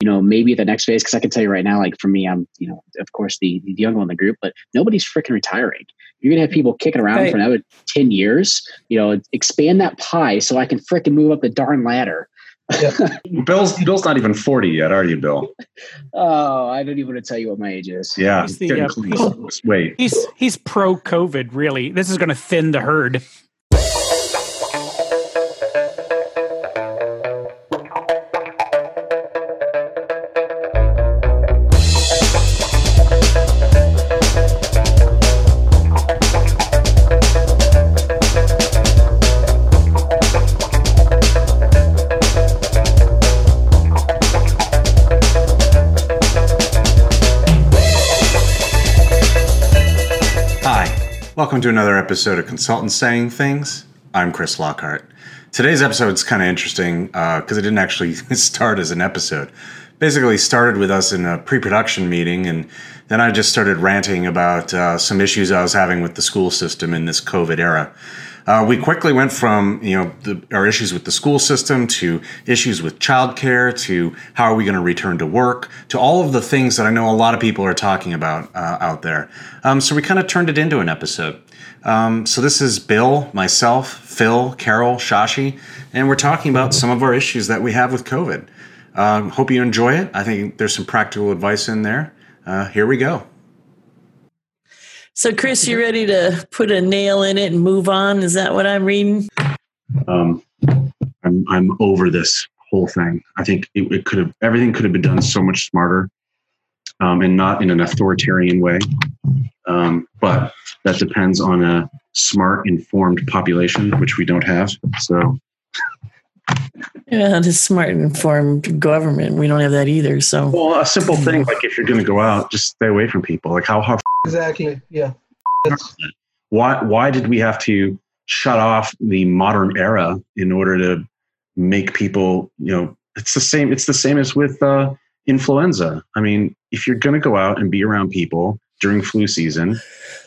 you know, maybe the next phase, because I can tell you right now, like for me, I'm, you know, of course the, the young one in the group, but nobody's freaking retiring. You're gonna have people kicking around right. for another 10 years, you know, expand that pie so I can freaking move up the darn ladder. Yeah. Bill's Bill's not even 40 yet, are you, Bill? Oh, I don't even want to tell you what my age is. Yeah. He's the, uh, he's, wait. He's he's pro COVID, really. This is gonna thin the herd. Welcome to another episode of Consultants Saying Things. I'm Chris Lockhart. Today's episode is kind of interesting because uh, it didn't actually start as an episode. Basically, started with us in a pre-production meeting, and then I just started ranting about uh, some issues I was having with the school system in this COVID era. Uh, we quickly went from you know the, our issues with the school system to issues with childcare to how are we going to return to work to all of the things that I know a lot of people are talking about uh, out there. Um, so we kind of turned it into an episode. Um, so this is Bill, myself, Phil, Carol, Shashi, and we're talking about some of our issues that we have with COVID. Uh, hope you enjoy it. I think there's some practical advice in there. Uh, here we go. So, Chris, you ready to put a nail in it and move on? Is that what I'm reading? Um, I'm I'm over this whole thing. I think it, it could have everything could have been done so much smarter, um, and not in an authoritarian way. Um, but that depends on a smart, informed population, which we don't have. So yeah, a smart informed government. We don't have that either. So, well, a simple thing like if you're going to go out, just stay away from people. Like how hard? Exactly. Yeah. why? Why did we have to shut off the modern era in order to make people? You know, it's the same. It's the same as with uh, influenza. I mean, if you're going to go out and be around people during flu season,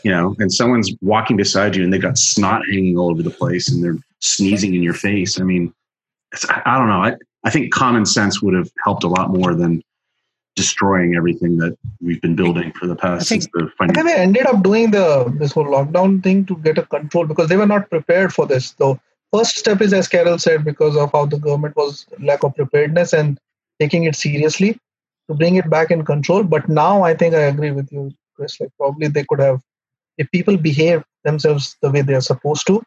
you know, and someone's walking beside you and they've got snot hanging all over the place and they're sneezing in your face. I mean I don't know. I, I think common sense would have helped a lot more than destroying everything that we've been building for the past since the and then they ended up doing the this whole lockdown thing to get a control because they were not prepared for this. So first step is as Carol said, because of how the government was lack of preparedness and taking it seriously to bring it back in control. But now I think I agree with you, Chris. Like probably they could have if people behave themselves the way they are supposed to,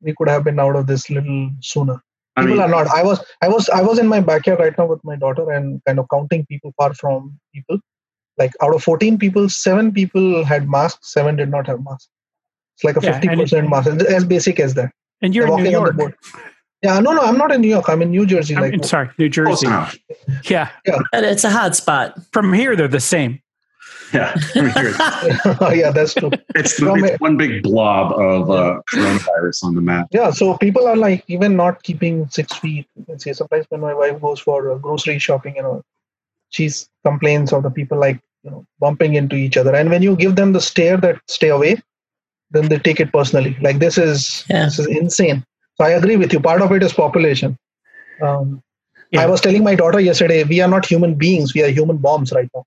we could have been out of this little sooner people mean, are not. I was i was i was in my backyard right now with my daughter and kind of counting people far from people. Like out of 14 people seven people had masks seven did not have masks. It's like a yeah, 50% mask. As basic as that. And you're in new york. yeah no no i'm not in new york. I'm in new jersey I'm, like sorry new jersey. yeah. Yeah. It's a hot spot. From here they're the same yeah, yeah, that's true. It's, the, it's one big blob of uh, coronavirus on the map. Yeah, so people are like even not keeping six feet. You can say sometimes when my wife goes for uh, grocery shopping, you know, she's complains of the people like you know bumping into each other, and when you give them the stare that stay away, then they take it personally. Like this is yeah. this is insane. So I agree with you. Part of it is population. Um, yeah. I was telling my daughter yesterday, we are not human beings. We are human bombs right now.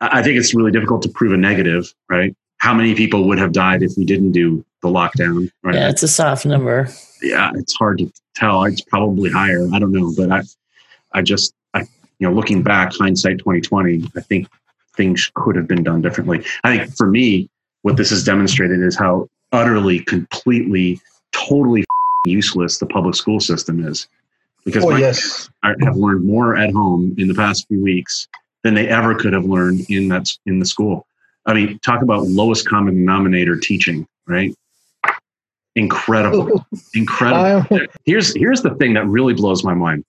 I think it's really difficult to prove a negative, right? How many people would have died if we didn't do the lockdown? Right? Yeah, it's a soft number. Yeah, it's hard to tell. It's probably higher. I don't know, but I, I just, I, you know, looking back, hindsight twenty twenty, I think things could have been done differently. I think for me, what this has demonstrated is how utterly, completely, totally useless the public school system is. Because oh, yes. I have learned more at home in the past few weeks than they ever could have learned in that in the school. I mean, talk about lowest common denominator teaching, right? Incredible, oh. incredible. Here's here's the thing that really blows my mind.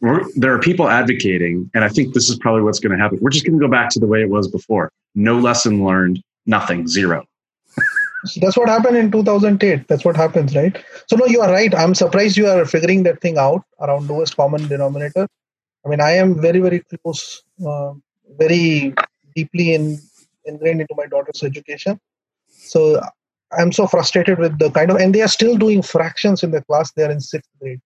We're, there are people advocating, and I think this is probably what's going to happen. We're just going to go back to the way it was before. No lesson learned, nothing, zero. That's what happened in 2008. That's what happens, right? So no, you are right. I'm surprised you are figuring that thing out around lowest common denominator. I mean, I am very, very close, uh, very deeply in, ingrained into my daughter's education. So I'm so frustrated with the kind of, and they are still doing fractions in the class. They are in sixth grade.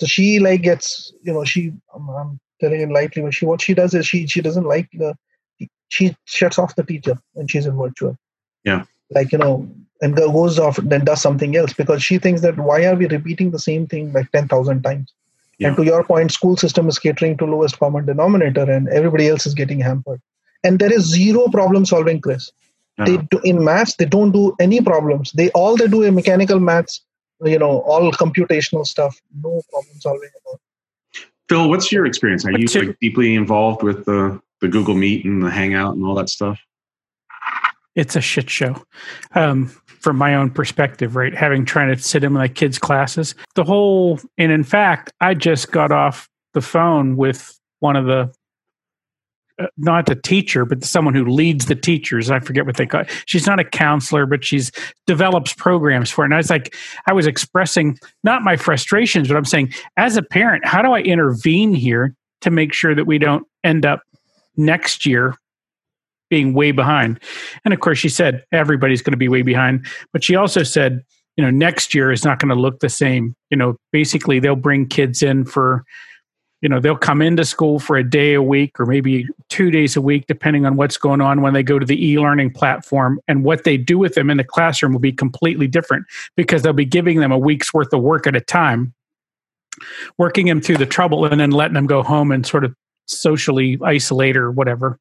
So she like gets, you know, she, I'm telling it lightly. But she what she does is she she doesn't like the she shuts off the teacher when she's in virtual. Yeah. Like you know, and goes off then does something else because she thinks that why are we repeating the same thing like ten thousand times? Yeah. And to your point, school system is catering to lowest common denominator, and everybody else is getting hampered. And there is zero problem solving, Chris. They Uh-huh. do, in maths they don't do any problems. They all they do is mechanical maths, you know, all computational stuff. No problem solving at all. Phil, what's your experience? Are you What's like deeply involved with the the Google Meet and the Hangout and all that stuff? it's a shit show um, from my own perspective right? Having trying to sit in my kids classes. The whole and in fact i just got off the phone with one of the uh, not the teacher but someone who leads the teachers. I forget what they call it. she's not a counselor but she's develops programs for it. And i was like i was expressing not my frustrations but i'm saying as a parent how do i intervene here to make sure that we don't end up next year being way behind. And of course, she said everybody's going to be way behind. But she also said, you know, next year is not going to look the same. You know, basically, they'll bring kids in for, you know, they'll come into school for a day a week or maybe two days a week, depending on what's going on when they go to the e learning platform. And what they do with them in the classroom will be completely different because they'll be giving them a week's worth of work at a time, working them through the trouble, and then letting them go home and sort of socially isolate or whatever.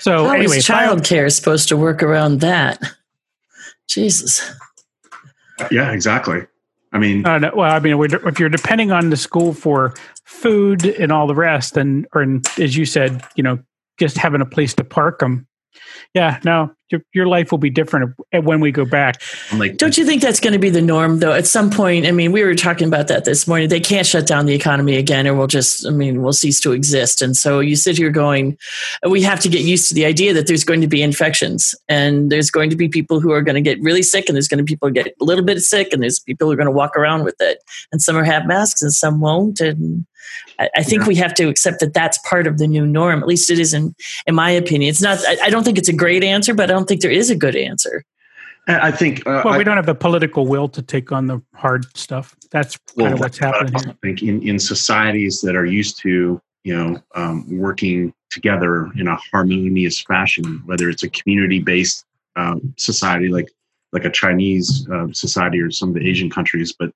So How anyway, is if I- childcare supposed to work around that? Jesus. Yeah, exactly. I mean, Uh, no, well, I mean, if you're depending on the school for food and all the rest, then, or and as you said, you know, just having a place to park them. Yeah, no, your, your life will be different eh, when we go back. I'm like, Don't you think that's going to be the norm, though? At some point, I mean, we were talking about that this morning. They can't shut down the economy again, or we'll just, I mean, we'll cease to exist. And so you sit here going, we have to get used to the idea that there's going to be infections, and there's going to be people who are going to get really sick, and there's going to be people who get a little bit sick, and there's people who are going to walk around with it, and some are have masks, and some won't. And I, I think Yeah. we have to accept that that's part of the new norm. At least it is, in in my opinion. It's not. I, I don't think it's a great answer, but I don't think there is a good answer. I think. Uh, Well, I, we don't have the political will to take on the hard stuff. That's kind of what's happening I think in in societies that are used to you know um, working together in a harmonious fashion, whether it's a community based um, society like like a Chinese uh, society or some of the Asian countries, but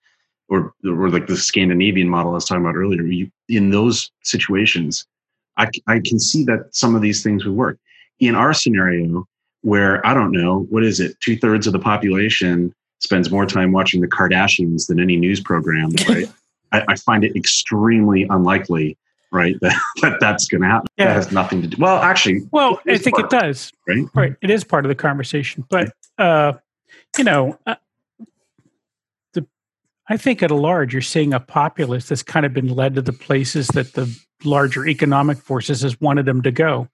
or or like the Scandinavian model I was talking about earlier. You, in those situations, I can see that some of these things would work. In our scenario, where I don't know what is it, two thirds of the population spends more time watching the Kardashians than any news program, right? I, I find it extremely unlikely, right, that, that that's going to happen. Yeah. That has nothing to do. Well, actually, Well, I think it does. right? Right. It is part of the conversation. But, uh, you know, uh, I think at a large, you're seeing a populace that's kind of been led to the places that the larger economic forces has wanted them to go.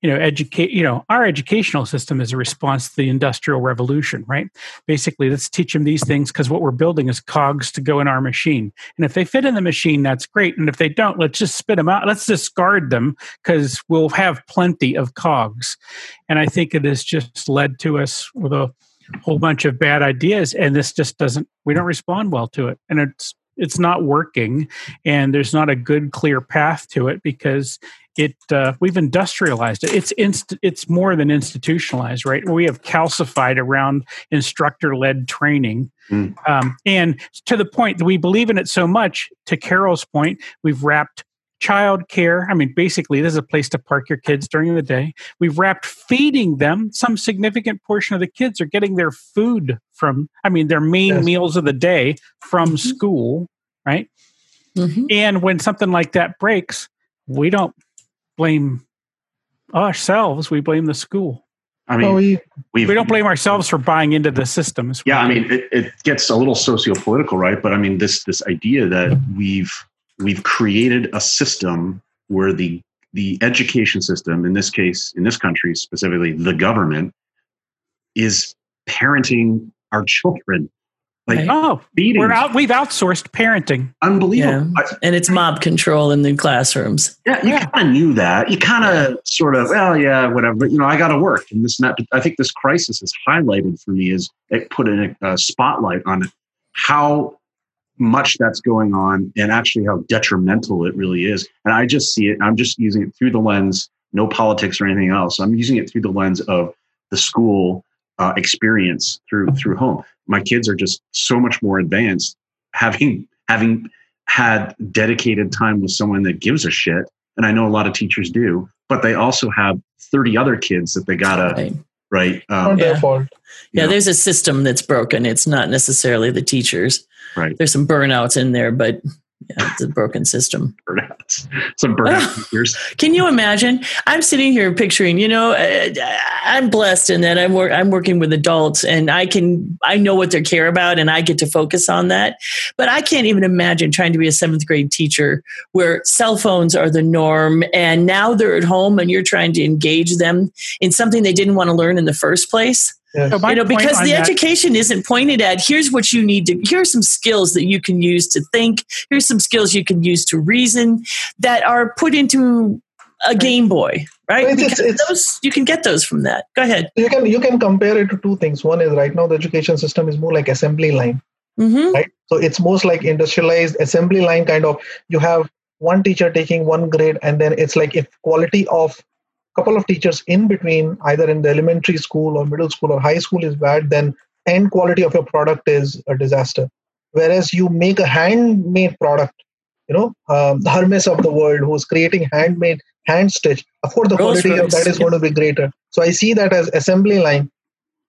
You know, educate, you know, our educational system is a response to the industrial revolution, right? Basically, let's teach them these things because what we're building is cogs to go in our machine. And if they fit in the machine, that's great. And if they don't, let's just spit them out. Let's discard them because we'll have plenty of cogs. And I think it has just led to us with a whole bunch of bad ideas. And this just doesn't, we don't respond well to it. And it's, it's not working and there's not a good clear path to it because it uh, we've industrialized it it's inst- it's more than institutionalized right we have calcified around instructor led training Mm. um, and to the point that we believe in it so much to carol's point we've wrapped child care i mean basically this is a place to park your kids during the day we've wrapped feeding them some significant portion of the kids are getting their food from i mean their main Yes. meals of the day from Mhm. school right Mhm. and when something like that breaks, we don't blame ourselves, we blame the school. I No, mean, we, we've, We don't blame ourselves for buying into the systems. Yeah, I mean, it, it gets a little socio-political, right? But I mean, this this idea that we've we've created a system where the the education system, in this case, in this country specifically, the government is parenting our children, like Right. oh, feeding. we're out we've outsourced parenting. Unbelievable. Yeah. I- And it's mob control in the classrooms. Yeah, you Yeah. kind of knew that. You kind of sort of, well, yeah, whatever. But you know, I got to work, and this and that. But I think this crisis has highlighted for me is it put in a, a spotlight on how much that's going on and actually how detrimental it really is. And I just see it, I'm just using it through the lens, no politics or anything else. I'm using it through the lens of the school uh, experience through through home. My kids are just so much more advanced, having having had dedicated time with someone that gives a shit. And I know a lot of teachers do, but they also have 30 other kids that they gotta Right. Right. Um, their Yeah. fault. Yeah, know, there's a system that's broken. It's not necessarily the teachers. Right. There's some burnouts in there, but yeah, it's a broken system. burnouts, some burnout. Can you imagine? I'm sitting here picturing, you know, uh, I'm blessed in that I'm wor- I'm working with adults and I can I know what they care about and I get to focus on that. But I can't even imagine trying to be a 7th grade teacher where cell phones are the norm and now they're at home and you're trying to engage them in something they didn't want to learn in the first place. Yes. So you know because the that- education isn't pointed at here's what you need to here's some skills that you can use to think here's some skills you can use to reason that are put into a game boy right It's- because it's- those you can get those from that go ahead You can you can compare it to two things. One is right now the education system is more like assembly line, hmm right? So it's most like industrialized assembly line kind of. You have one teacher taking one grade, and then it's like if quality of couple of teachers in between, either in the elementary school or middle school or high school, is bad, then end quality of your product is a disaster. Whereas you make a handmade product, you know, um, the Hermes of the world who's creating handmade, hand stitch. Of course, the Rolls quality of that is is going to be greater. So I see that as assembly line,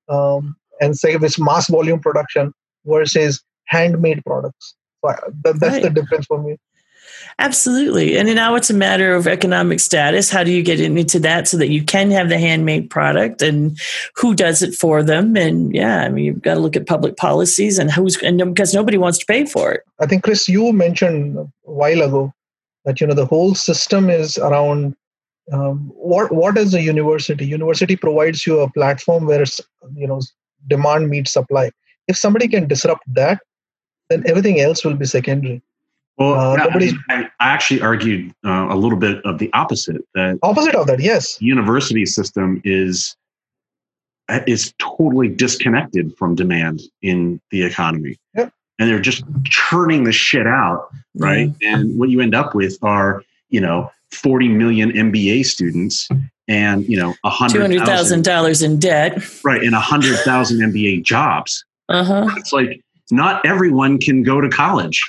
um, and say with mass volume production versus handmade products. So that, that's the difference for me. Absolutely and now it's a matter of economic status how do you get into that so that you can have the handmade product and who does it for them and yeah i mean you've got to look at public policies and who's and because nobody wants to pay for it I think Chris, you mentioned a while ago that you know the whole system is around um, what what is a university? University provides you a platform where you know demand meets supply. If somebody can disrupt that, then everything else will be secondary. Well, Uh, yeah, I, mean, I I actually argued uh, a little bit of the opposite that Opposite of that, yes. university system is is totally disconnected from demand in the economy. Yep. And they're just churning the shit out, right? And what you end up with are, you know, 40 million MBA students and, you know, a Two hundred thousand hundred dollars in debt. right, and a hundred thousand MBA jobs. Uh huh. It's like not everyone can go to college.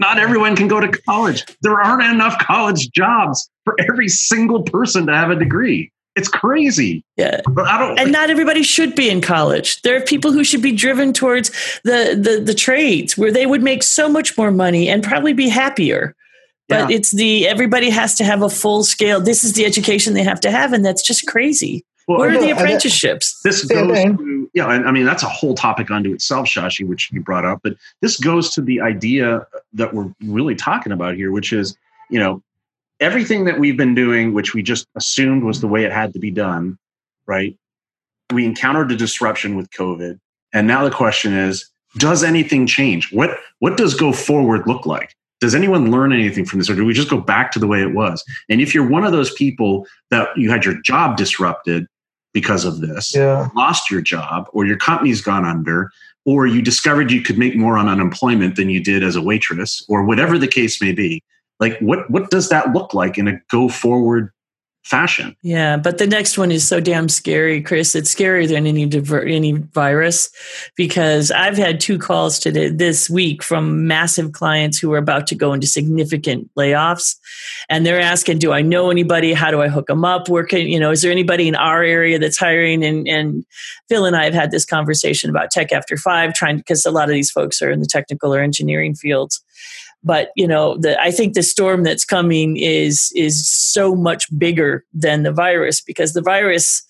Not everyone can go to college. There aren't enough college jobs for every single person to have a degree. It's crazy. Yeah, But I don't. and not everybody should be in college. There are people who should be driven towards the the, the trades where they would make so much more money and probably be happier. But Yeah. it's the everybody has to have a full scale. This is the education they have to have, and that's just crazy. Well, Where are the and that- apprenticeships? this goes to yeah and i mean that's a whole topic unto itself shashi which you brought up but this goes to the idea that we're really talking about here which is you know everything that we've been doing which we just assumed was the way it had to be done right? We encountered a disruption with covid and now the question is does anything change? What what does go forward look like? Does anyone learn anything from this or do we just go back to the way it was? And if you're one of those people that you had your job disrupted because of this Yeah. lost your job or your company's gone under or you discovered you could make more on unemployment than you did as a waitress or whatever the case may be like what what does that look like in a go forward fashion Yeah, but the next one is so damn scary, Chris. It's scarier than any diver- any virus because I've had two calls today this week from massive clients who are about to go into significant layoffs, and they're asking, "Do I know anybody? How do I hook them up? Where can you know? Is there anybody in our area that's hiring?" And and Phil and I have had this conversation about Tech After Five, trying because a lot of these folks are in the technical or engineering fields but you know the, i think the storm that's coming is is so much bigger than the virus because the virus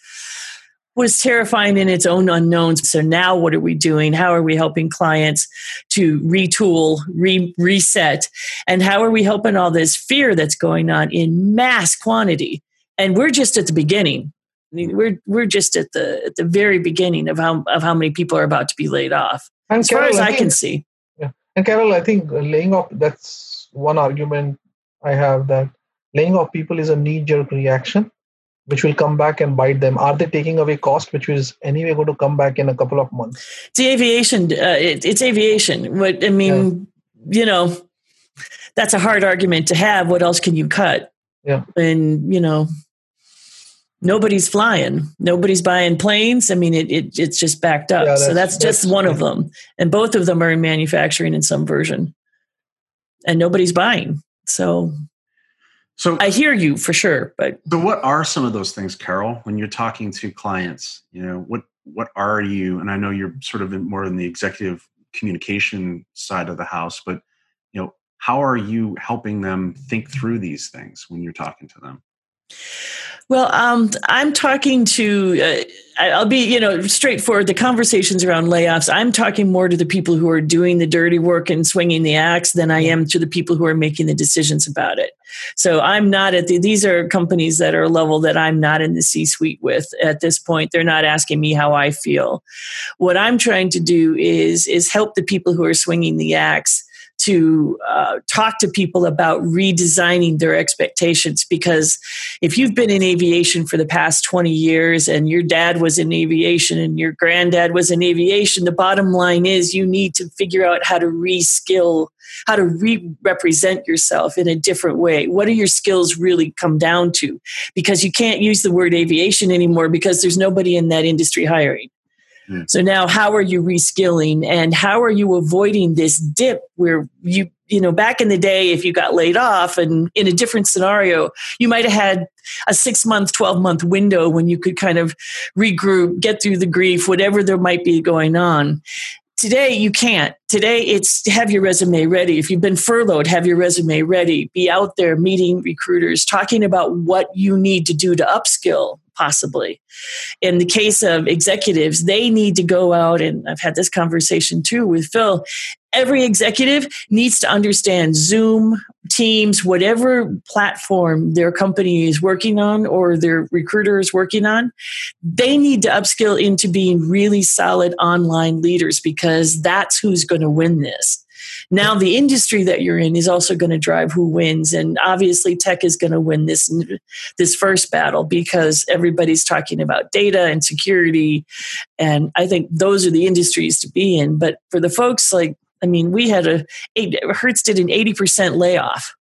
was terrifying in its own unknowns. So now what are we doing? How are we helping clients to retool re- reset? And how are we helping all this fear that's going on in mass quantity? And we're just at the beginning. I mean, we're we're just at the at the very beginning of how of how many people are about to be laid off. As far as i can see And Carol, I think laying off, that's one argument I have that laying off people is a knee jerk reaction, which will come back and bite them. Are they taking away cost, which is anyway going to come back in a couple of months? it's the aviation uh, it, it's aviation what i mean you know, that's a hard argument to have. What else can you cut? Yeah. And, you know, nobody's flying. Nobody's buying planes. I mean, it, it it's just backed up. Yeah, that's, so that's, that's just one of them. And both of them are in manufacturing in some version. And nobody's buying. So so I hear you for sure, but but what are some of those things, Carol? When you're talking to clients, you know what what are you? And I know you're sort of in, more in the executive communication side of the house, but you know how are you helping them think through these things when you're talking to them? Well, um, I'm talking to, uh, I'll be, you know, straightforward. The conversations around layoffs, I'm talking more to the people who are doing the dirty work and swinging the axe than I am to the people who are making the decisions about it. So I'm not at the, these are companies that are a level that I'm not in the C suite with at this point. They're not asking me how I feel. What I'm trying to do is, is help the people who are swinging the axe to uh, talk to people about redesigning their expectations because if you've been in aviation for the past 20 years and your dad was in aviation and your granddad was in aviation the bottom line is you need to figure out how to reskill how to re-represent yourself in a different way. What do your skills really come down to? Because you can't use the word aviation anymore because there's nobody in that industry hiring Hmm. So now how are you reskilling and how are you avoiding this dip where you you know back in the day if you got laid off and in a different scenario you might have had a 6 month 12 month window when you could kind of regroup get through the grief whatever there might be going on. Today you can't. Today it's have your resume ready. If you've been furloughed have your resume ready. Be out there meeting recruiters talking about what you need to do to upskill possibly. In the case of executives, they need to go out, and I've had this conversation too with Phil. Every executive needs to understand Zoom, Teams, whatever platform their company is working on or their recruiter is working on. They need to upskill into being really solid online leaders because that's who's going to win this. Now, the industry that you're in is also going to drive who wins, and obviously, tech is going to win this this first battle because everybody's talking about data and security, and I think those are the industries to be in. But for the folks like, I mean, we had a Hertz did an eighty percent layoff.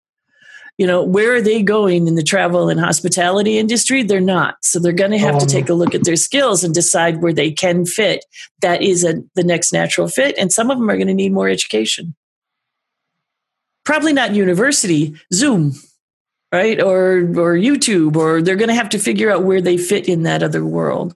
You know where are they going in the travel and hospitality industry? They're not. So they're going to have um, to take a look at their skills and decide where they can fit that is a, the next natural fit and some of them are going to need more education probably not university, Zoom, right? Or or YouTube, or they're going to have to figure out where they fit in that other world.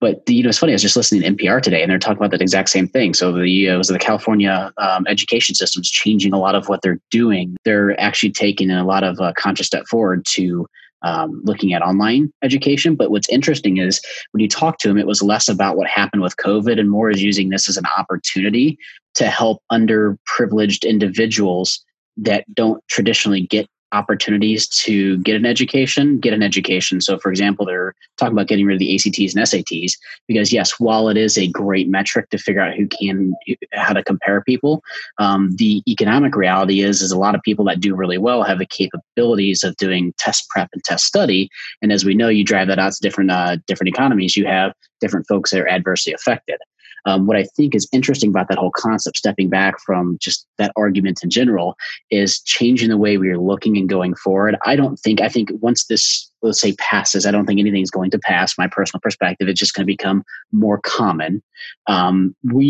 But you know, it's funny. I was just listening to NPR today, and they're talking about that exact same thing. So the uh, was the California um, education is changing a lot of what they're doing. They're actually taking a lot of uh, conscious step forward to um, looking at online education. But what's interesting is when you talk to them, it was less about what happened with COVID and more is using this as an opportunity to help underprivileged individuals that don't traditionally get opportunities to get an education, get an education. So, for example, they're talking about getting rid of the ACTs and SATs because, yes, while it is a great metric to figure out who can, how to compare people, um, the economic reality is, is a lot of people that do really well have the capabilities of doing test prep and test study. And as we know, you drive that out to different uh, different economies. You have different folks that are adversely affected. Um, what I think is interesting about that whole concept, stepping back from just that argument in general, is changing the way we are looking and going forward. I don't think, I think once this let's say passes. I don't think anything's going to pass. My personal perspective, it's just going to become more common. Um, we,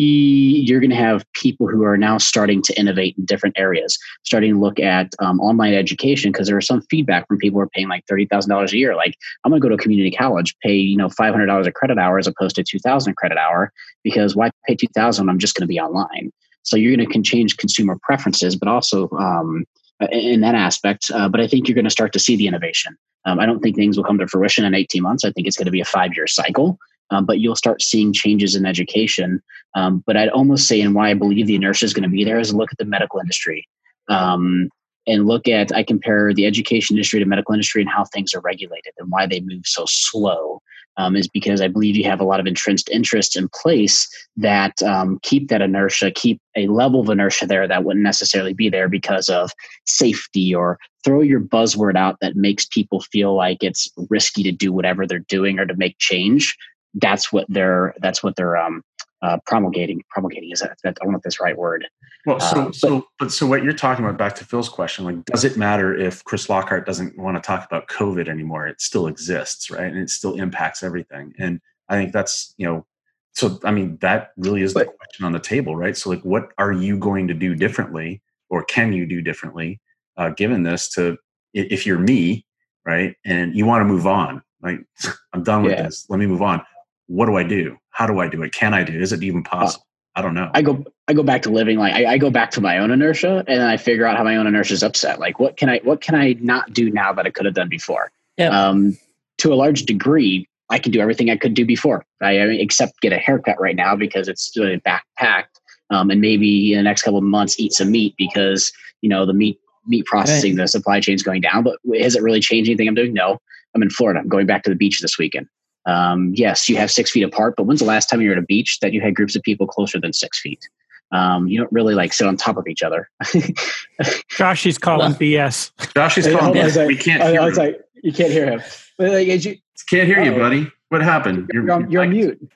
you're going to have people who are now starting to innovate in different areas, starting to look at um, online education because there was some feedback from people who are paying like thirty thousand dollars a year. Like, I'm going to go to community college, pay you know five hundred dollars a credit hour as opposed to two thousand a credit hour because why pay two thousand? I'm just going to be online. So you're going to can change consumer preferences, but also um, in that aspect. Uh, but I think you're going to start to see the innovation. Um, I don't think things will come to fruition in 18 months. I think it's going to be a five year cycle. Um, but you'll start seeing changes in education. Um, but I'd almost say, and why I believe the inertia is going to be there, is look at the medical industry um, and look at. I compare the education industry to medical industry and how things are regulated and why they move so slow um, is because I believe you have a lot of entrenched interests in place that um, keep that inertia, keep a level of inertia there that wouldn't necessarily be there because of safety or throw your buzzword out that makes people feel like it's risky to do whatever they're doing or to make change. That's what they're that's what they're um, uh, promulgating. Promulgating is that, I don't know if that's the right word. Well, so uh, but, so but so what you're talking about back to Phil's question, like, does it matter if Chris Lockhart doesn't want to talk about COVID anymore? It still exists, right? And it still impacts everything. And I think that's you know, so I mean that really is but, the question on the table, right? So like, what are you going to do differently, or can you do differently, uh, given this? To if you're me, right, and you want to move on, like I'm done with yeah. this, let me move on. What do I do? How do I do it? Can I do? It? Is it even uh, possible? I don't know. I go I go back to living like I, I, go back to my own inertia and then I figure out how my own inertia is upset. Like what can I what can I not do now that I could have done before? Yep. Um, to a large degree, I can do everything I could do before. I, I mean, except get a haircut right now because it's really backpacked. Um, and maybe in the next couple of months eat some meat because you know the meat meat processing right. the supply chain is going down. But has it really changed anything I'm doing? No. I'm in Florida. I'm going back to the beach this weekend. Um, yes, you have six feet apart, but when's the last time you were at a beach that you had groups of people closer than six feet? Um, you don't really like sit on top of each other. Josh is calling well, BS. Josh is calling BS. Like, we can't I, hear I was him. like, you can't hear him. Like, you, can't hear you, buddy. What happened? You're, you're, you're on mute.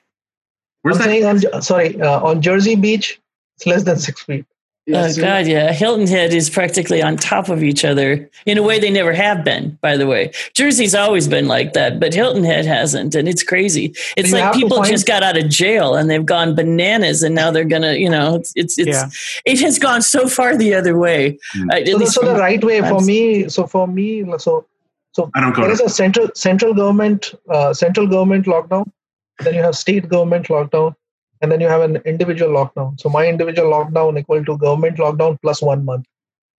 Where's I'm that? On, sorry, uh, on Jersey Beach, it's less than six feet. Oh God, yeah. Hilton Head is practically on top of each other in a way they never have been. By the way, Jersey's always been like that, but Hilton Head hasn't, and it's crazy. It's like people find- just got out of jail and they've gone bananas, and now they're gonna, you know, it's it's, it's yeah. it has gone so far the other way. Mm. Uh, so, so the right way for me. So for me, so so I don't go there is a central central government uh, central government lockdown. Then you have state government lockdown and then you have an individual lockdown. So my individual lockdown equal to government lockdown plus one month.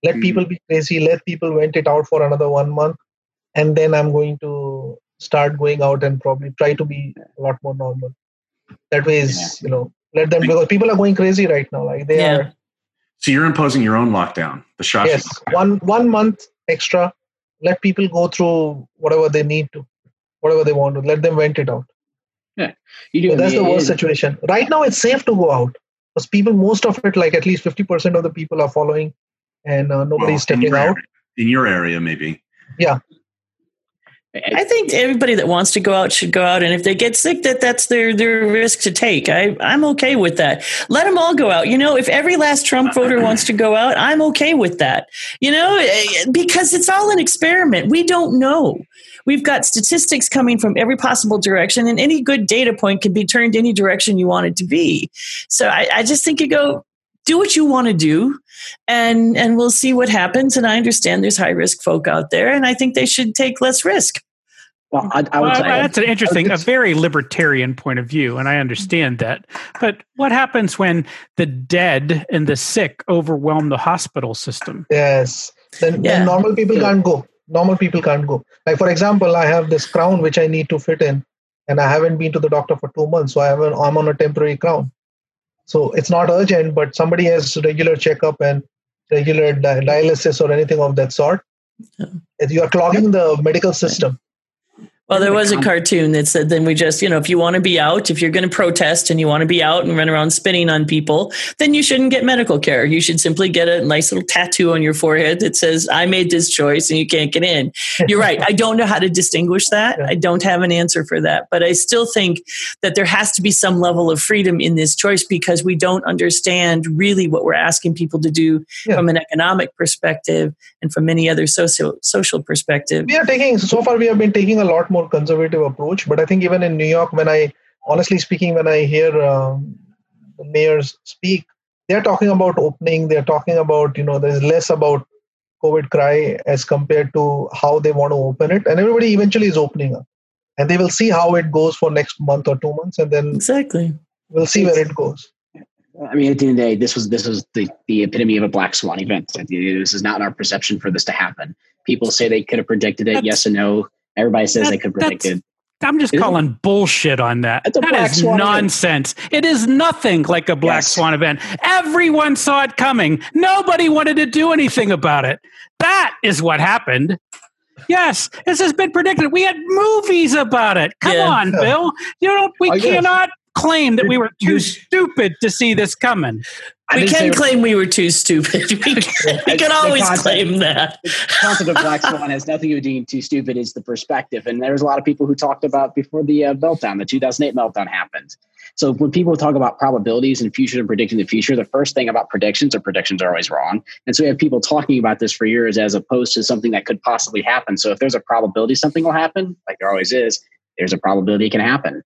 Let mm-hmm. people be crazy. Let people vent it out for another one month, and then I'm going to start going out and probably try to be a lot more normal. That way is yeah. you know let them because people are going crazy right now. Like they yeah. are. So you're imposing your own lockdown. The shot. Yes, one one month extra. Let people go through whatever they need to, whatever they want to. Let them vent it out. Yeah, you. So that's the worst situation. Right now, it's safe to go out because people, most of it, like at least fifty percent of the people are following, and uh, nobody's well, stepping out. Area, in your area, maybe. Yeah. I think everybody that wants to go out should go out, and if they get sick, that that's their their risk to take. I I'm okay with that. Let them all go out. You know, if every last Trump voter wants to go out, I'm okay with that. You know, eh, because it's all an experiment. We don't know. We've got statistics coming from every possible direction, and any good data point can be turned any direction you want it to be. So I, I just think you go do what you want to do and and we'll see what happens and i understand there's high risk folk out there and i think they should take less risk well, I, I well, that's an interesting, a very libertarian point of view, and I understand that. But what happens when the dead and the sick overwhelm the hospital system? Yes, then, yeah. then normal people can't go normal people can't go. Like for example i have this crown which i need to fit in and i haven't been to the doctor for two months so i have an, i'm on a temporary crown. So it's not urgent but somebody has regular checkup and regular di- dialysis or anything of that sort. Yeah. you are clogging the medical system well, there was a cartoon that said, then we just, you know, if you want to be out, if you're going to protest and you want to be out and run around spinning on people, then you shouldn't get medical care. You should simply get a nice little tattoo on your forehead that says, I made this choice and you can't get in. You're right. I don't know how to distinguish that. I don't have an answer for that. But I still think that there has to be some level of freedom in this choice because we don't understand really what we're asking people to do yeah. from an economic perspective and from many other social social perspective. We are taking, so far, we have been taking a lot more more conservative approach. But I think even in New York, when I honestly speaking, when I hear um, the mayors speak, they're talking about opening. They're talking about you know there's less about COVID cry as compared to how they want to open it, and everybody eventually is opening up, and they will see how it goes for next month or two months, and then exactly we'll see where it goes. I mean, at the end of the day, this was this was the, the epitome of a black swan event. This is not our perception for this to happen. People say they could have predicted it, That's, yes and no. Everybody says that, they could predict it. I'm just Isn't calling it? bullshit on that. That is nonsense. Event. It is nothing like a black yes. swan event. Everyone saw it coming. Nobody wanted to do anything about it. That is what happened. Yes, this has been predicted. We had movies about it. Come yeah. on, Bill. You don't. We cannot claim that we were too stupid to see this coming. We can claim we were too stupid. We can, we can always concept, claim that. The concept of black swan has nothing to do with being too stupid. It's the perspective, and there's a lot of people who talked about before the uh, meltdown, the 2008 meltdown happened. So when people talk about probabilities and future and predicting the future, the first thing about predictions are predictions are always wrong. And so we have people talking about this for years as opposed to something that could possibly happen. So if there's a probability something will happen, like there always is, there's a probability it can happen.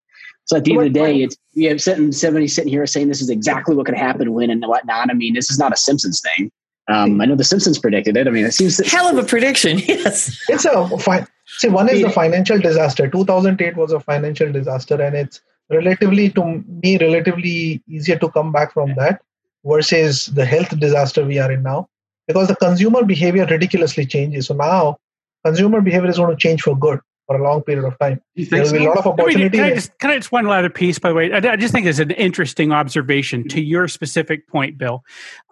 So at the end of the day, it's we have sitting, somebody sitting here saying this is exactly what could happen when and whatnot. I mean, this is not a Simpsons thing. Um, I know the Simpsons predicted it. I mean, it seems that, hell of a prediction. Yes, it's a fine. See, one is the financial disaster. 2008 was a financial disaster, and it's relatively to me relatively easier to come back from that versus the health disaster we are in now because the consumer behavior ridiculously changes. So now consumer behavior is going to change for good for a long period of time. There will so? be a lot of opportunity. I mean, can, I just, can I just one other piece, by the way? I, I just think it's an interesting observation to your specific point, Bill.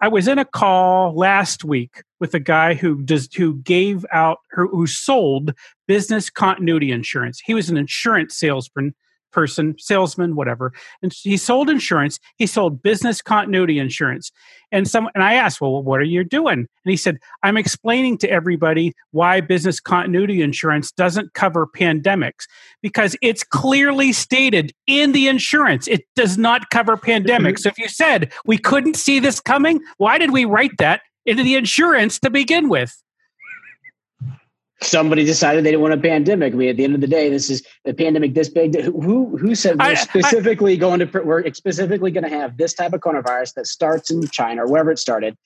I was in a call last week with a guy who does who gave out who sold business continuity insurance. He was an insurance salesman person, salesman, whatever. And he sold insurance. He sold business continuity insurance. And some and I asked, well, what are you doing? And he said, I'm explaining to everybody why business continuity insurance doesn't cover pandemics because it's clearly stated in the insurance it does not cover pandemics. so if you said we couldn't see this coming, why did we write that into the insurance to begin with? Somebody decided they didn't want a pandemic. I mean, at the end of the day, this is a pandemic this big. Who who said we're I, specifically I, going to we're specifically going to have this type of coronavirus that starts in China or wherever it started?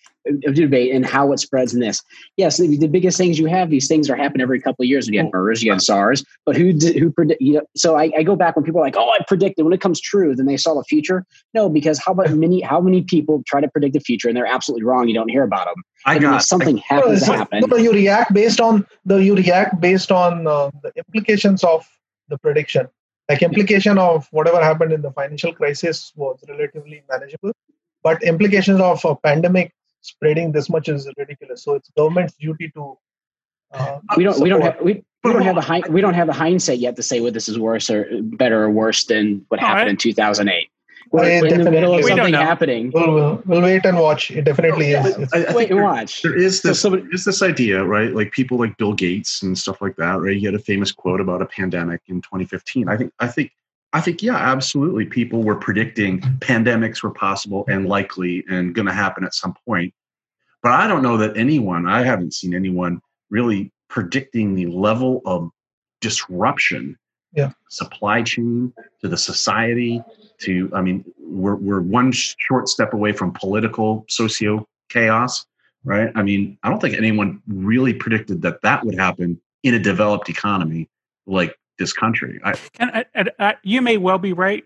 Debate and how it spreads in this. Yes, the, the, biggest things you have, these things are happen every couple of years. You get MERS, you get SARS, but who who predict? You know, so I, I, go back when people are like, "Oh, I predicted." When it comes true, then they saw the future. No, because how about many? How many people try to predict the future and they're absolutely wrong? You don't hear about them. I got something I, happens to happen. No, you react based on the you react based on uh, the implications of the prediction. Like implication of whatever happened in the financial crisis was relatively manageable, but implications of a pandemic spreading this much is ridiculous. So it's government's duty to. Uh, we don't. Support. We don't have. We, we don't have a we don't have a hindsight yet to say whether this is worse or better or worse than what happened right. in 2008. We're, we're in the middle of we something happening. We'll, we'll, we'll, wait and watch. It definitely oh, is. I, I wait and watch. There is this. So somebody, is this idea, right? Like people like Bill Gates and stuff like that, right? You had a famous quote about a pandemic in 2015. I think. I think. I think, yeah, absolutely. People were predicting pandemics were possible and likely and going to happen at some point. But I don't know that anyone, I haven't seen anyone really predicting the level of disruption, yeah. supply chain to the society, to, I mean, we're, we're one short step away from political socio chaos, right? I mean, I don't think anyone really predicted that that would happen in a developed economy like this country. I, and uh, uh, you may well be right.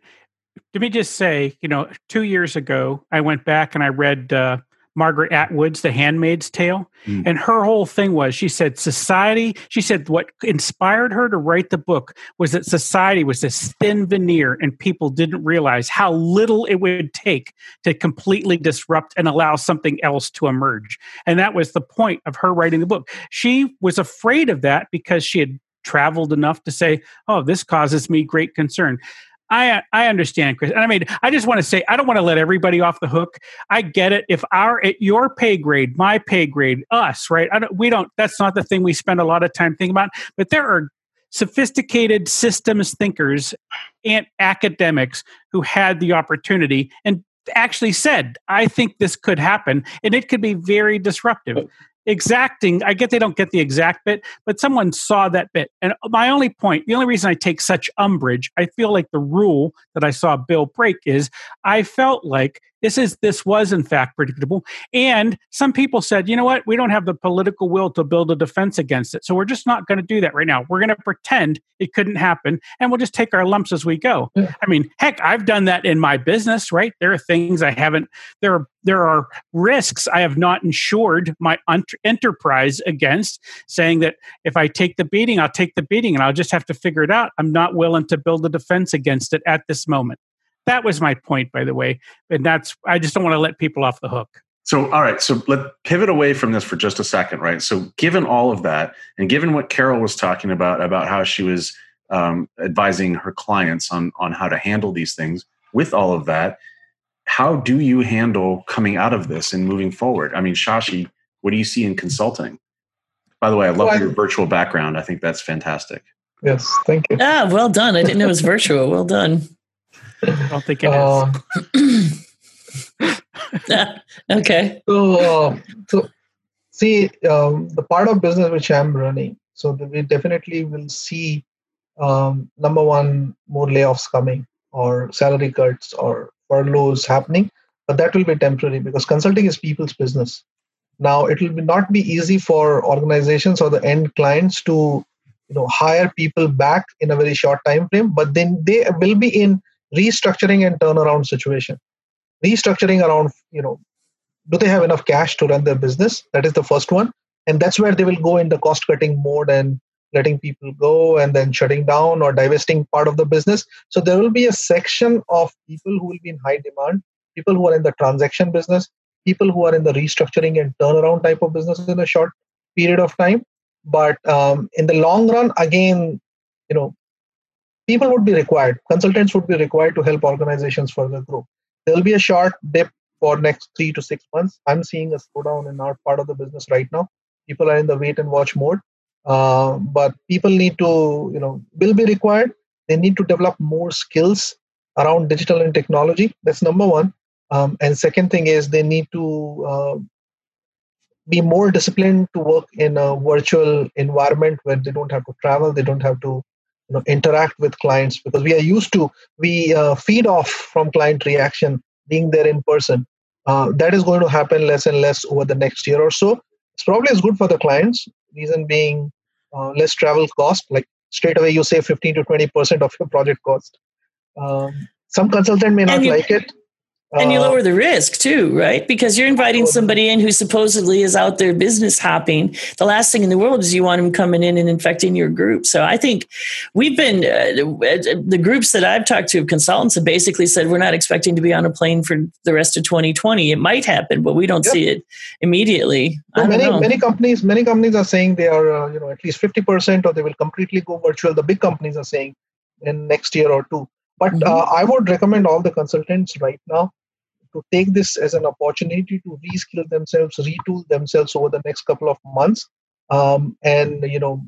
Let me just say, you know, two years ago, I went back and I read uh, Margaret Atwood's The Handmaid's Tale. Mm. And her whole thing was she said, society, she said, what inspired her to write the book was that society was this thin veneer and people didn't realize how little it would take to completely disrupt and allow something else to emerge. And that was the point of her writing the book. She was afraid of that because she had traveled enough to say, oh, this causes me great concern. I I understand, Chris. And I mean, I just want to say I don't want to let everybody off the hook. I get it. If our at your pay grade, my pay grade, us, right? I don't, we don't. That's not the thing we spend a lot of time thinking about. But there are sophisticated systems thinkers and academics who had the opportunity and actually said, I think this could happen and it could be very disruptive exacting i get they don't get the exact bit but someone saw that bit. And my only point the only reason i take such umbrage i feel like the rule that i saw bill break is i felt like this is this was in fact predictable. And some people said you know what? We don't have the political will to build a defense against it. So we're just not going to do that right now. We're going to pretend it couldn't happen and we'll just take our lumps as we go. Yeah. i mean heck i've done that in my business right? There are things i haven't there are there are risks i have not insured my enterprise against saying that if i take the beating i'll take the beating and i'll just have to figure it out. I'm not willing to build a defense against it at this moment that was my point, by the way. And that's, I just don't want to let people off the hook. So, all right. So, let pivot away from this for just a second, right? So, given all of that, and given what Carol was talking about, about how she was um, advising her clients on on how to handle these things, with all of that, how do you handle coming out of this and moving forward? I mean, Shashi, what do you see in consulting? By the way, I love well, your virtual background. I think that's fantastic. Yes, thank you. Ah, well done. I didn't know it was virtual. Well done. I don't think it uh, is. okay. So, uh, so see, um, the part of business which I'm running, so we definitely will see um, number one, more layoffs coming or salary cuts or furloughs happening, but that will be temporary because consulting is people's business. Now, it will be not be easy for organizations or the end clients to you know hire people back in a very short time frame but then they will be in restructuring and turnaround situation. Restructuring around you know do they have enough cash to run their business? That is the first one. And that's where they will go in the cost cutting mode and letting people go and then shutting down or divesting part of the business. So there will be a section of people who will be in high demand people who are in the transaction business people who are in the restructuring and turnaround type of business in a short period of time. But um, in the long run again you know people would be required consultants would be required to help organizations further grow. There will be a short dip for next three to six months. I'm seeing a slowdown in our part of the business right now. People are in the wait and watch mode. Uh, but people need to you know will be required. They need to develop more skills around digital and technology. That's number one. Um, and second thing is they need to uh, be more disciplined to work in a virtual environment where they don't have to travel they don't have to you know, interact with clients because we are used to we uh, feed off from client reaction being there in person. Uh, that is going to happen less and less over the next year or so. It's probably as good for the clients. Reason being uh, less travel cost. Like straight away you save 15 to 20 percent of your project cost. Um, some consultant may not you, like it and you uh, lower the risk too, right? Because you're inviting somebody in who supposedly is out there business hopping. The last thing in the world is you want them coming in and infecting your group. So I think we've been, uh, the groups that I've talked to, consultants have basically said we're not expecting to be on a plane for the rest of 2020. It might happen, but we don't yep. see it immediately. So many, know. many companies, many companies are saying they are, uh, you know, at least 50% or they will completely go virtual. The big companies are saying in next year or two. But mm-hmm. uh, I would recommend all the consultants right now to take this as an opportunity to reskill themselves, retool themselves over the next couple of months, um, and you know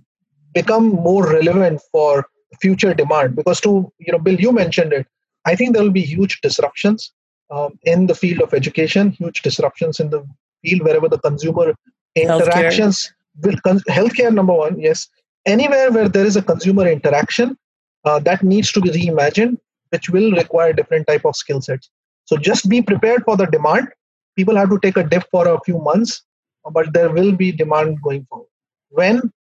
become more relevant for future demand. Because to you know, Bill, you mentioned it. I think there will be huge disruptions um, in the field of education, huge disruptions in the field wherever the consumer interactions healthcare. with con- healthcare. Number one, yes, anywhere where there is a consumer interaction, uh, that needs to be reimagined, which will require different type of skill sets. So just be prepared for the demand. People have to take a dip for a few months, but there will be demand going forward. When,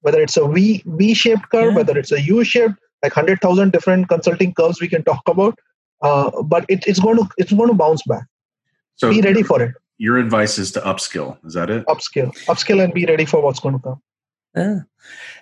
whether it's a V V shaped curve, yeah. whether it's a U shaped, like hundred thousand different consulting curves we can talk about, uh, but it, it's going to it's going to bounce back. So be ready for it. Your advice is to upskill. Is that it? Upskill, upskill, and be ready for what's going to come. Yeah.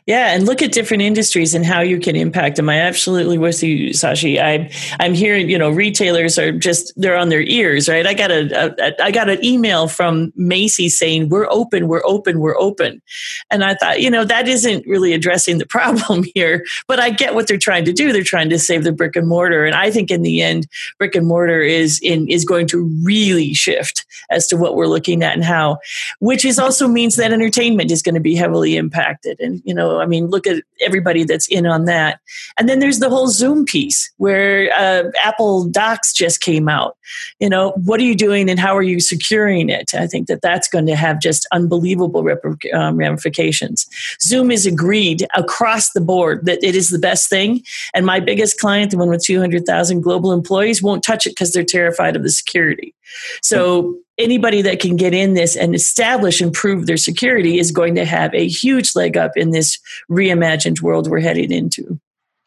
Yeah, and look at different industries and how you can impact them. I absolutely with you, Shashi. I'm I'm hearing you know retailers are just they're on their ears, right? I got a, I got an email from Macy's saying we're open, we're open, we're open, and I thought you know that isn't really addressing the problem here. But I get what they're trying to do. They're trying to save the brick and mortar, and I think in the end, brick and mortar is in is going to really shift as to what we're looking at and how, which is also means that entertainment is going to be heavily impacted, and you know I mean, look at everybody that's in on that. And then there's the whole Zoom piece where uh, Apple Docs just came out. You know, what are you doing and how are you securing it? I think that that's going to have just unbelievable um, ramifications. Zoom is agreed across the board that it is the best thing. And my biggest client, the one with 200,000 global employees, won't touch it because they're terrified of the security. So anybody that can get in this and establish and prove their security is going to have a huge leg up in this reimagined world we're heading into.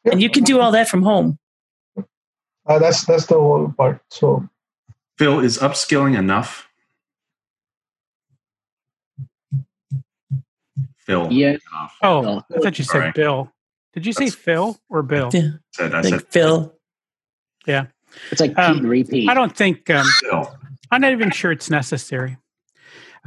Yep. And you can do all that from home. Uh, that's that's the whole part. So, Phil, is upskilling enough? Phil. Yeah. Oh, I thought you said right. Bill. Did you say Phil or Bill? Yeah. Said, I, said Phil. Yeah. It's like um, repeat. I don't think um, I'm not even sure it's necessary.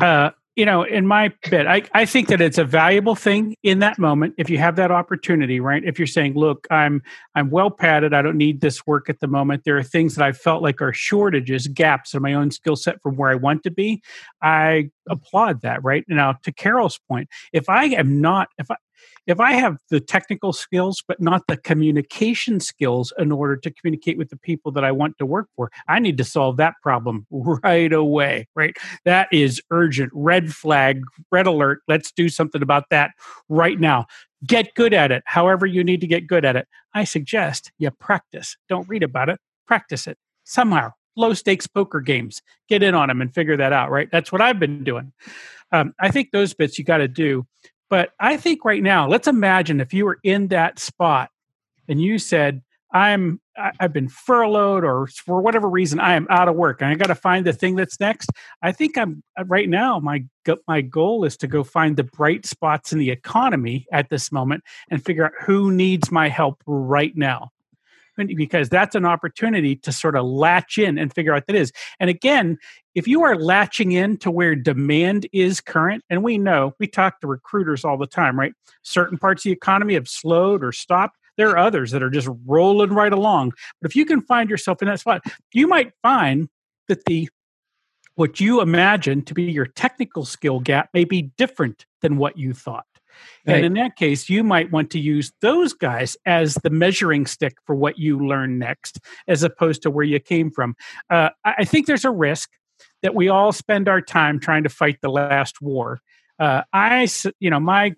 Uh, you know, in my bit, I, I think that it's a valuable thing in that moment if you have that opportunity, right? If you're saying, look, I'm I'm well padded, I don't need this work at the moment. There are things that I felt like are shortages, gaps in my own skill set from where I want to be. I applaud that, right? Now to Carol's point, if I am not if I if I have the technical skills but not the communication skills in order to communicate with the people that I want to work for, I need to solve that problem right away, right? That is urgent. Red flag, red alert. Let's do something about that right now. Get good at it, however, you need to get good at it. I suggest you practice. Don't read about it, practice it somehow. Low stakes poker games. Get in on them and figure that out, right? That's what I've been doing. Um, I think those bits you got to do. But I think right now, let's imagine if you were in that spot and you said, I'm I've been furloughed or for whatever reason I am out of work and I got to find the thing that's next. I think I'm uh, right now my my goal is to go find the bright spots in the economy at this moment and figure out who needs my help right now because that's an opportunity to sort of latch in and figure out that is. And again, if you are latching in to where demand is current, and we know we talk to recruiters all the time, right? Certain parts of the economy have slowed or stopped. There are others that are just rolling right along. But if you can find yourself in that spot, you might find that the what you imagine to be your technical skill gap may be different than what you thought. Right. And in that case, you might want to use those guys as the measuring stick for what you learn next, as opposed to where you came from. Uh, I think there's a risk that we all spend our time trying to fight the last war. Uh, I, you know, my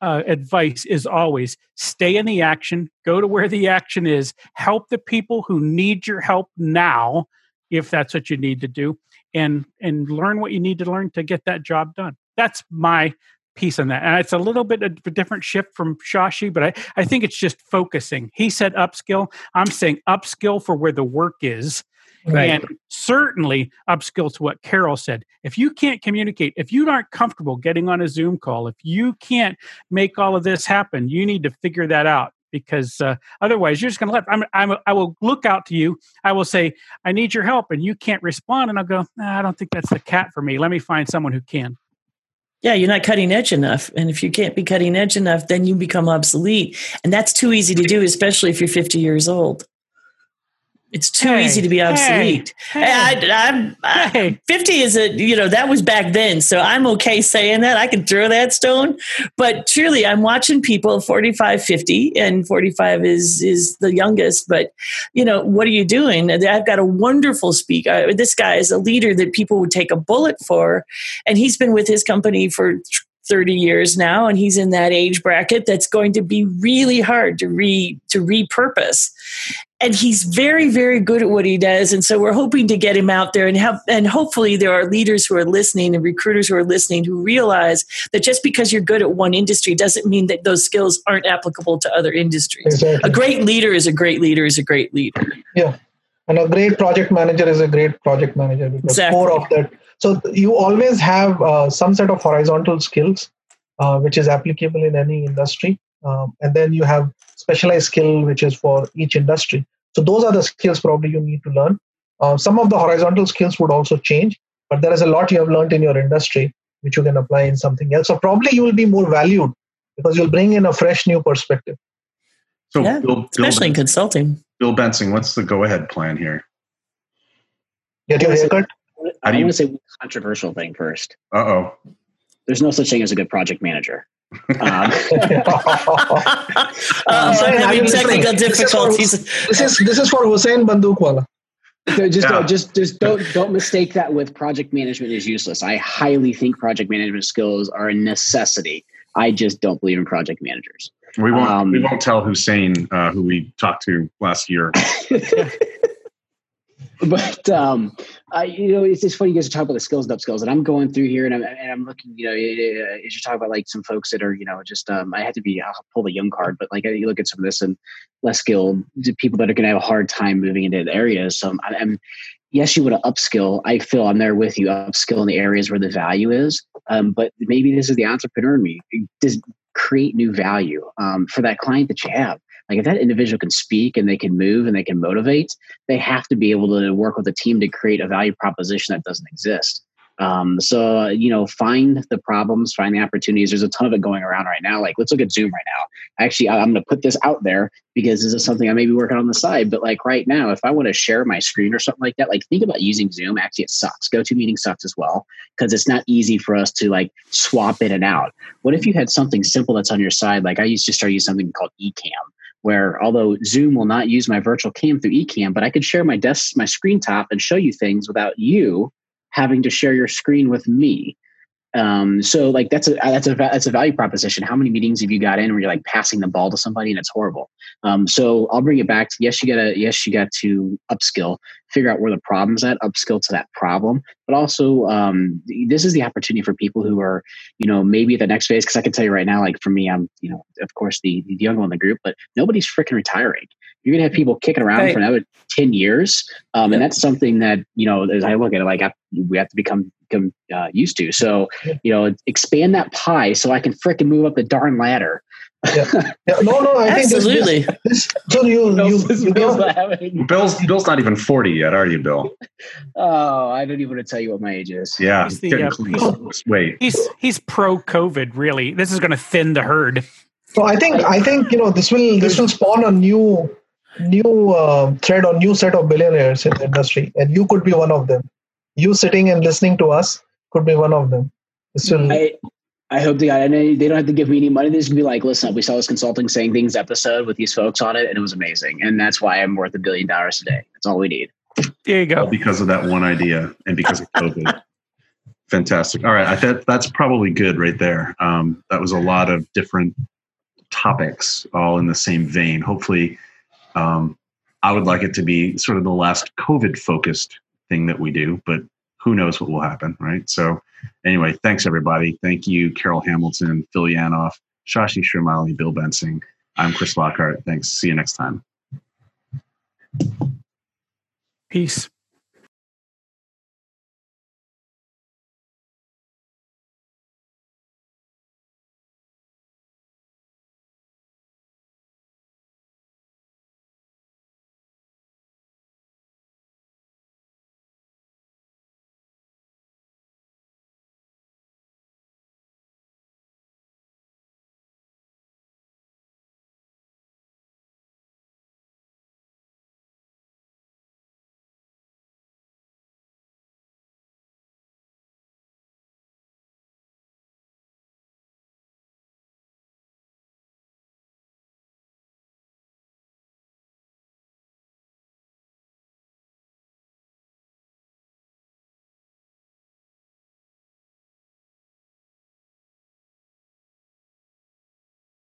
uh, advice is always stay in the action, go to where the action is, help the people who need your help now, if that's what you need to do, and and learn what you need to learn to get that job done. That's my piece on that. And it's a little bit of a different shift from Shashi, but I, I think it's just focusing. He said upskill. I'm saying upskill for where the work is. Right. And certainly upskill to what Carol said. If you can't communicate, if you aren't comfortable getting on a Zoom call, if you can't make all of this happen, you need to figure that out because uh, otherwise you're just going to let I'm, I'm, i will look out to you i will say i need your help and you can't respond and i'll go nah, i don't think that's the cat for me let me find someone who can yeah, you're not cutting edge enough. And if you can't be cutting edge enough, then you become obsolete. And that's too easy to do, especially if you're 50 years old. It's too hey, easy to be obsolete. Hey, hey, I, I, 50 is a, you know, that was back then. So I'm okay saying that. I can throw that stone. But truly, I'm watching people 45, 50, and 45 is is the youngest. But, you know, what are you doing? I've got a wonderful speaker. Uh, this guy is a leader that people would take a bullet for. And he's been with his company for 30 years now and he's in that age bracket that's going to be really hard to re to repurpose and he's very very good at what he does. And so we're hoping to get him out there and have and hopefully there are leaders who are listening and recruiters who are listening who realize that just because you're good at one industry doesn't mean that those skills aren't applicable to other industries. Exactly. a great leader is a great leader is a great leader. Yeah. And a great project manager is a great project manager because exactly. more of that. So you always have uh, some set of horizontal skills uh, which is applicable in any industry. Um, and then you have specialized skill which is for each industry. So those are the skills probably you need to learn. Uh, some of the horizontal skills would also change but there is a lot you have learned in your industry which you can apply in something else. So probably you will be more valued because you'll bring in a fresh new perspective. So yeah, Bill, especially Bill, in consulting. Bill Bensing what's the go ahead plan here? Get your haircut? I want to say controversial thing first. Uh oh. There's no such thing as a good project manager. Um, uh, having technical difficulties. This is this is for Hussein Bandukwala. So just yeah. don't, just just don't don't mistake that with project management is useless. I highly think project management skills are a necessity. I just don't believe in project managers. We won't um, we won't tell Hussein uh, who we talked to last year. but um, I, you know, it's just funny you guys are talking about the skills and up skills, and I'm going through here and I'm, and I'm looking, you know, as you're talking about like some folks that are, you know, just um, I had to be I'll pull the young card, but like you look at some of this and less skilled people that are going to have a hard time moving into the areas. So I'm, I'm yes, you would upskill. I feel I'm there with you, upskill in the areas where the value is. Um, but maybe this is the entrepreneur in me. Does create new value um, for that client that you have. Like if that individual can speak and they can move and they can motivate, they have to be able to work with a team to create a value proposition that doesn't exist. Um, so you know, find the problems, find the opportunities. There's a ton of it going around right now. Like, let's look at Zoom right now. Actually, I'm going to put this out there because this is something I may be working on the side. But like right now, if I want to share my screen or something like that, like think about using Zoom. Actually, it sucks. GoToMeeting sucks as well because it's not easy for us to like swap in and out. What if you had something simple that's on your side? Like I used to start using something called Ecamm where although Zoom will not use my virtual cam through Ecamm, but I could share my desk, my screen top and show you things without you having to share your screen with me. Um, so like that's a that's a that's a value proposition. How many meetings have you got in where you're like passing the ball to somebody and it's horrible? Um, so I'll bring it back to yes, you gotta yes, you got to upskill, figure out where the problem's at, upskill to that problem. But also, um, this is the opportunity for people who are, you know, maybe at the next phase. Because I can tell you right now, like for me, I'm, you know, of course the the young one in the group, but nobody's freaking retiring you're to have people kicking around right. for another 10 years. Um. And that's something that, you know, as I look at it, like I, we have to become, become uh, used to. So, you know, expand that pie so I can freaking move up the darn ladder. yeah. yeah. No, no, I Absolutely. think this, this, you, Bill's, you, you Bill's, not Bill's, Bill's not even 40 yet, are you, Bill? oh, I don't even want to tell you what my age is. Yeah. He's the, uh, he's, Wait. He's, he's pro COVID, really. This is going to thin the herd. So I think, I think, you know, this will, this will spawn a new new uh, thread or new set of billionaires in the industry, and you could be one of them. You sitting and listening to us could be one of them. Will, I, I hope they, I know they don't have to give me any money. They just be like, listen, up, we saw this consulting saying things episode with these folks on it, and it was amazing. And that's why I'm worth a billion dollars today. That's all we need. There you go. All because of that one idea and because of COVID. Fantastic. All right. I thought that's probably good right there. Um, that was a lot of different topics all in the same vein. Hopefully, um, I would like it to be sort of the last COVID focused thing that we do, but who knows what will happen, right? So, anyway, thanks everybody. Thank you, Carol Hamilton, Phil Yanoff, Shashi Shromali, Bill Bensing. I'm Chris Lockhart. Thanks. See you next time. Peace.